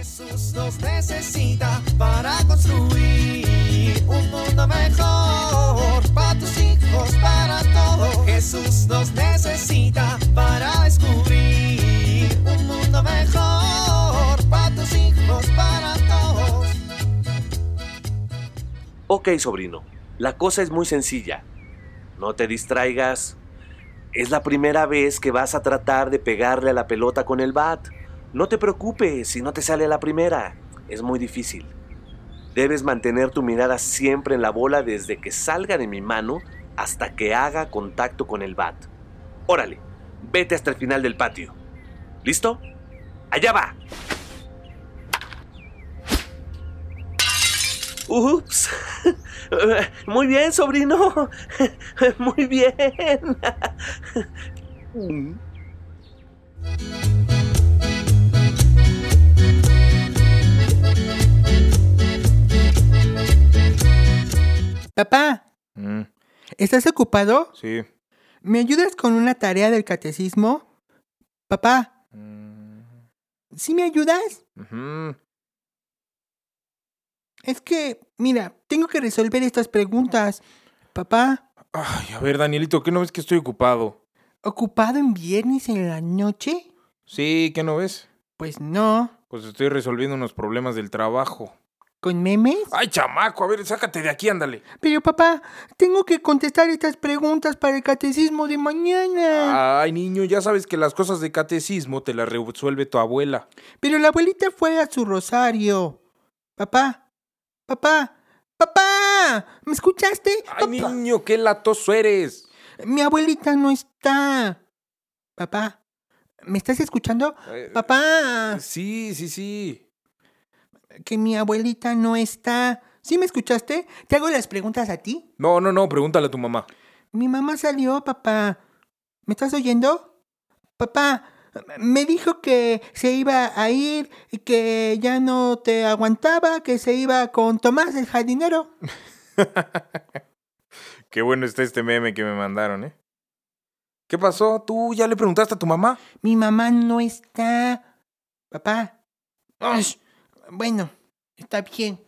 Jesús nos necesita para construir un mundo mejor. Para tus hijos, para todos. Jesús nos necesita para descubrir un mundo mejor. Para tus hijos, para todos. Ok, sobrino, la cosa es muy sencilla. No te distraigas. Es la primera vez que vas a tratar de pegarle a la pelota con el bat. No te preocupes si no te sale a la primera. Es muy difícil. Debes mantener tu mirada siempre en la bola desde que salga de mi mano hasta que haga contacto con el bat. Órale, vete hasta el final del patio. ¿Listo? ¡Allá va! Ups. Muy bien, sobrino. Muy bien. Papá, Mm, ¿estás ocupado? sí. ¿Me ayudas con una tarea del catecismo? Papá, Mm, ¿sí me ayudas? Es que, mira, tengo que resolver estas preguntas. Papá, Ay, a ver, Danielito, ¿qué no ves que estoy ocupado? ¿ocupado en viernes en la noche? Sí, ¿qué no ves? Pues no. Pues estoy resolviendo unos problemas del trabajo. ¿Con memes? Ay, chamaco, a ver, sácate de aquí, ándale. Pero papá, tengo que contestar estas preguntas para el catecismo de mañana. Ay, niño, ya sabes que las cosas de catecismo te las resuelve tu abuela. Pero la abuelita fue a su rosario. Papá, papá, papá, ¿me escuchaste? Ay, Papá. niño, qué latoso eres. Mi abuelita no está. Papá, ¿me estás escuchando? Eh, Papá, Sí, sí, sí. Que mi abuelita no está. ¿Sí me escuchaste? ¿Te hago las preguntas a ti? No, no, no, pregúntale a tu mamá. Mi mamá salió, papá. ¿Me estás oyendo? Papá, me dijo que se iba a ir y que ya no te aguantaba, que se iba con Tomás el jardinero. Qué bueno está este meme que me mandaron, ¿eh? ¿Qué pasó? ¿Tú ya le preguntaste a tu mamá? Mi mamá no está. Papá. Ay, bueno, está bien.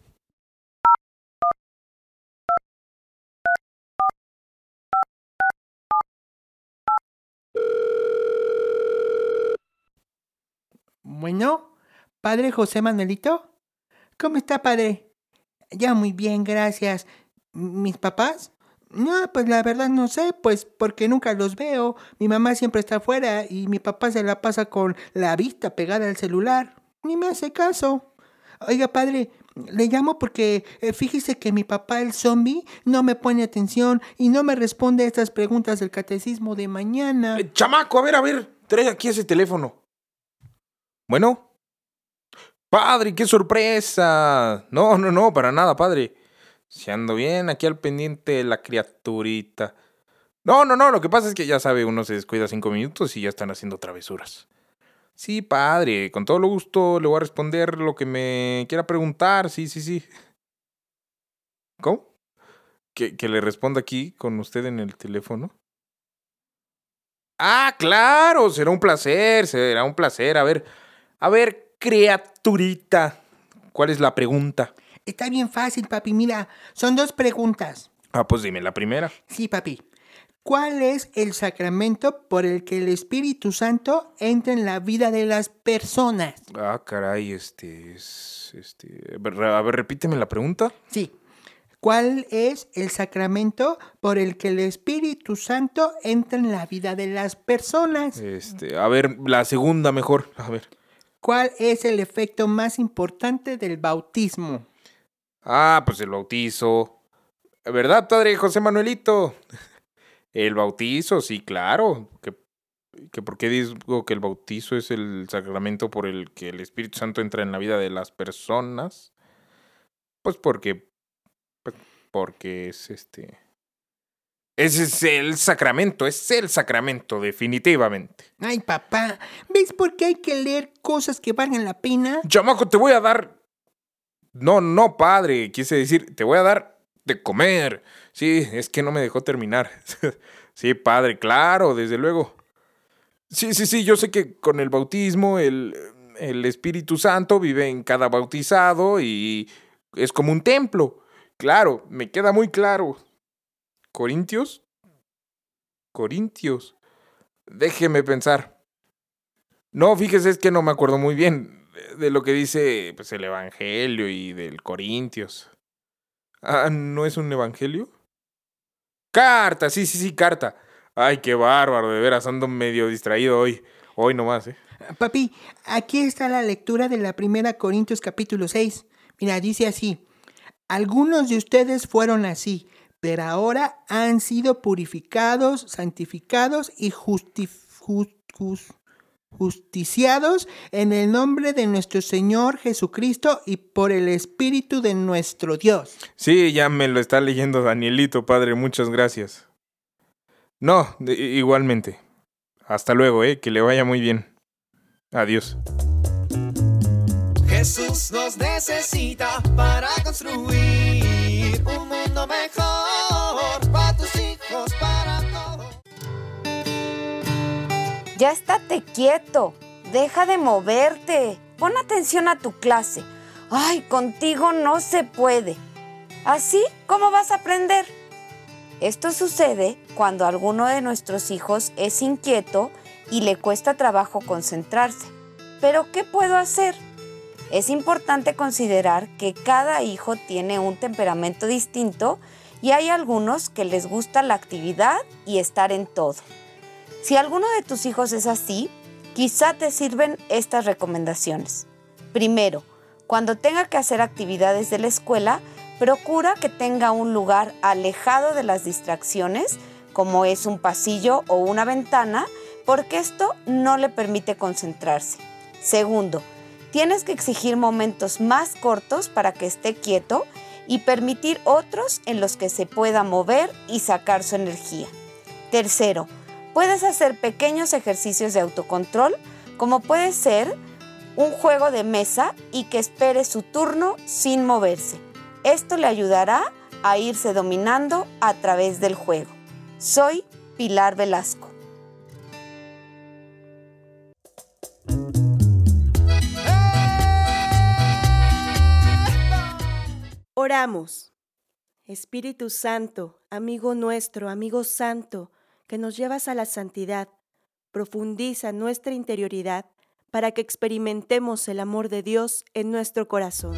Bueno, padre José Manuelito. ¿Cómo está, padre? Ya muy bien, gracias. ¿Mis papás? No, pues la verdad no sé, pues porque nunca los veo. Mi mamá siempre está afuera y mi papá se la pasa con la vista pegada al celular. Ni me hace caso. Oiga, padre, le llamo porque eh, fíjese que mi papá, el zombie, no me pone atención y no me responde a estas preguntas del catecismo de mañana. Eh, chamaco, a ver, a ver, trae aquí ese teléfono. Bueno. Padre, qué sorpresa. No, no, no, para nada, padre. Si ando bien aquí al pendiente de la criaturita. No, no, no, lo que pasa es que ya sabe, uno se descuida cinco minutos y ya están haciendo travesuras. Sí, padre, con todo lo gusto le voy a responder lo que me quiera preguntar, sí, sí, sí. ¿Cómo? ¿Que, que le responda aquí con usted en el teléfono? Ah, claro, será un placer, será un placer. A ver, a ver, criaturita, ¿cuál es la pregunta? Está bien fácil, papi. Mira, son dos preguntas. Ah, pues dime la primera. Sí, papi. ¿Cuál es el sacramento por el que el Espíritu Santo entra en la vida de las personas? Ah, caray, este es. Este. A ver, a ver, repíteme la pregunta. Sí. ¿Cuál es el sacramento por el que el Espíritu Santo entra en la vida de las personas? Este, a ver, la segunda mejor. A ver. ¿Cuál es el efecto más importante del bautismo? Ah, pues el bautizo. ¿Verdad, padre José Manuelito? El bautizo, sí, claro. Que, que ¿Por qué digo que el bautizo es el sacramento por el que el Espíritu Santo entra en la vida de las personas? Pues porque. pues porque es este. Ese es el sacramento, es el sacramento, definitivamente. Ay, papá, ¿ves por qué hay que leer cosas que valgan la pena? Chamaco, te voy a dar. No, no, padre, quise decir, te voy a dar de comer. Sí, es que no me dejó terminar. sí, padre, claro, desde luego. Sí, sí, sí, yo sé que con el bautismo, el, el Espíritu Santo vive en cada bautizado y es como un templo. Claro, me queda muy claro. ¿Corintios? Corintios. Déjeme pensar. No, fíjese, es que no me acuerdo muy bien de lo que dice pues, el Evangelio y del Corintios. Ah, ¿no es un Evangelio? Carta, sí, sí, sí, carta. Ay, qué bárbaro, de veras, ando medio distraído hoy. Hoy nomás, ¿eh? Papi, aquí está la lectura de la primera Corintios capítulo 6. Mira, dice así. Algunos de ustedes fueron así, pero ahora han sido purificados, santificados y justiciados en el nombre de nuestro Señor Jesucristo y por el Espíritu de nuestro Dios. Sí, ya me lo está leyendo Danielito, padre, muchas gracias. No, igualmente. Hasta luego, eh, que le vaya muy bien. Adiós. Jesús nos necesita para construir un mundo mejor Ya estate quieto, deja de moverte, pon atención a tu clase. Ay, contigo no se puede. ¿Así? ¿Cómo vas a aprender? Esto sucede cuando alguno de nuestros hijos es inquieto y le cuesta trabajo concentrarse. Pero ¿qué puedo hacer? Es importante considerar que cada hijo tiene un temperamento distinto y hay algunos que les gusta la actividad y estar en todo. Si alguno de tus hijos es así, quizá te sirven estas recomendaciones. Primero, cuando tenga que hacer actividades de la escuela, procura que tenga un lugar alejado de las distracciones, como es un pasillo o una ventana, porque esto no le permite concentrarse. Segundo, Tienes que exigir momentos más cortos para que esté quieto y permitir otros en los que se pueda mover y sacar su energía. Tercero, puedes hacer pequeños ejercicios de autocontrol como puede ser un juego de mesa y que espere su turno sin moverse. Esto le ayudará a irse dominando a través del juego. Soy Pilar Velasco. Oramos. Espíritu Santo, amigo nuestro, amigo santo, que nos llevas a la santidad, profundiza nuestra interioridad para que experimentemos el amor de Dios en nuestro corazón.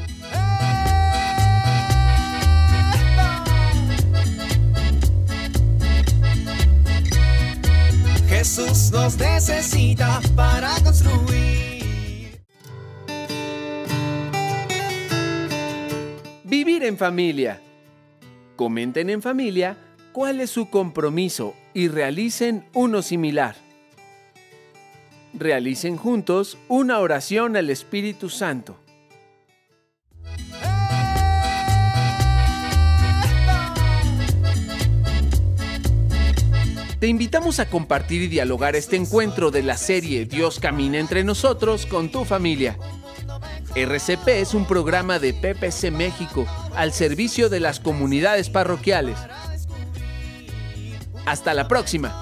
Jesús nos necesita para construir. Vivir en familia. Comenten en familia cuál es su compromiso y realicen uno similar. Realicen juntos una oración al Espíritu Santo. Te invitamos a compartir y dialogar este encuentro de la serie Dios camina entre nosotros con tu familia. RCP es un programa de PPC México al servicio de las comunidades parroquiales. Hasta la próxima.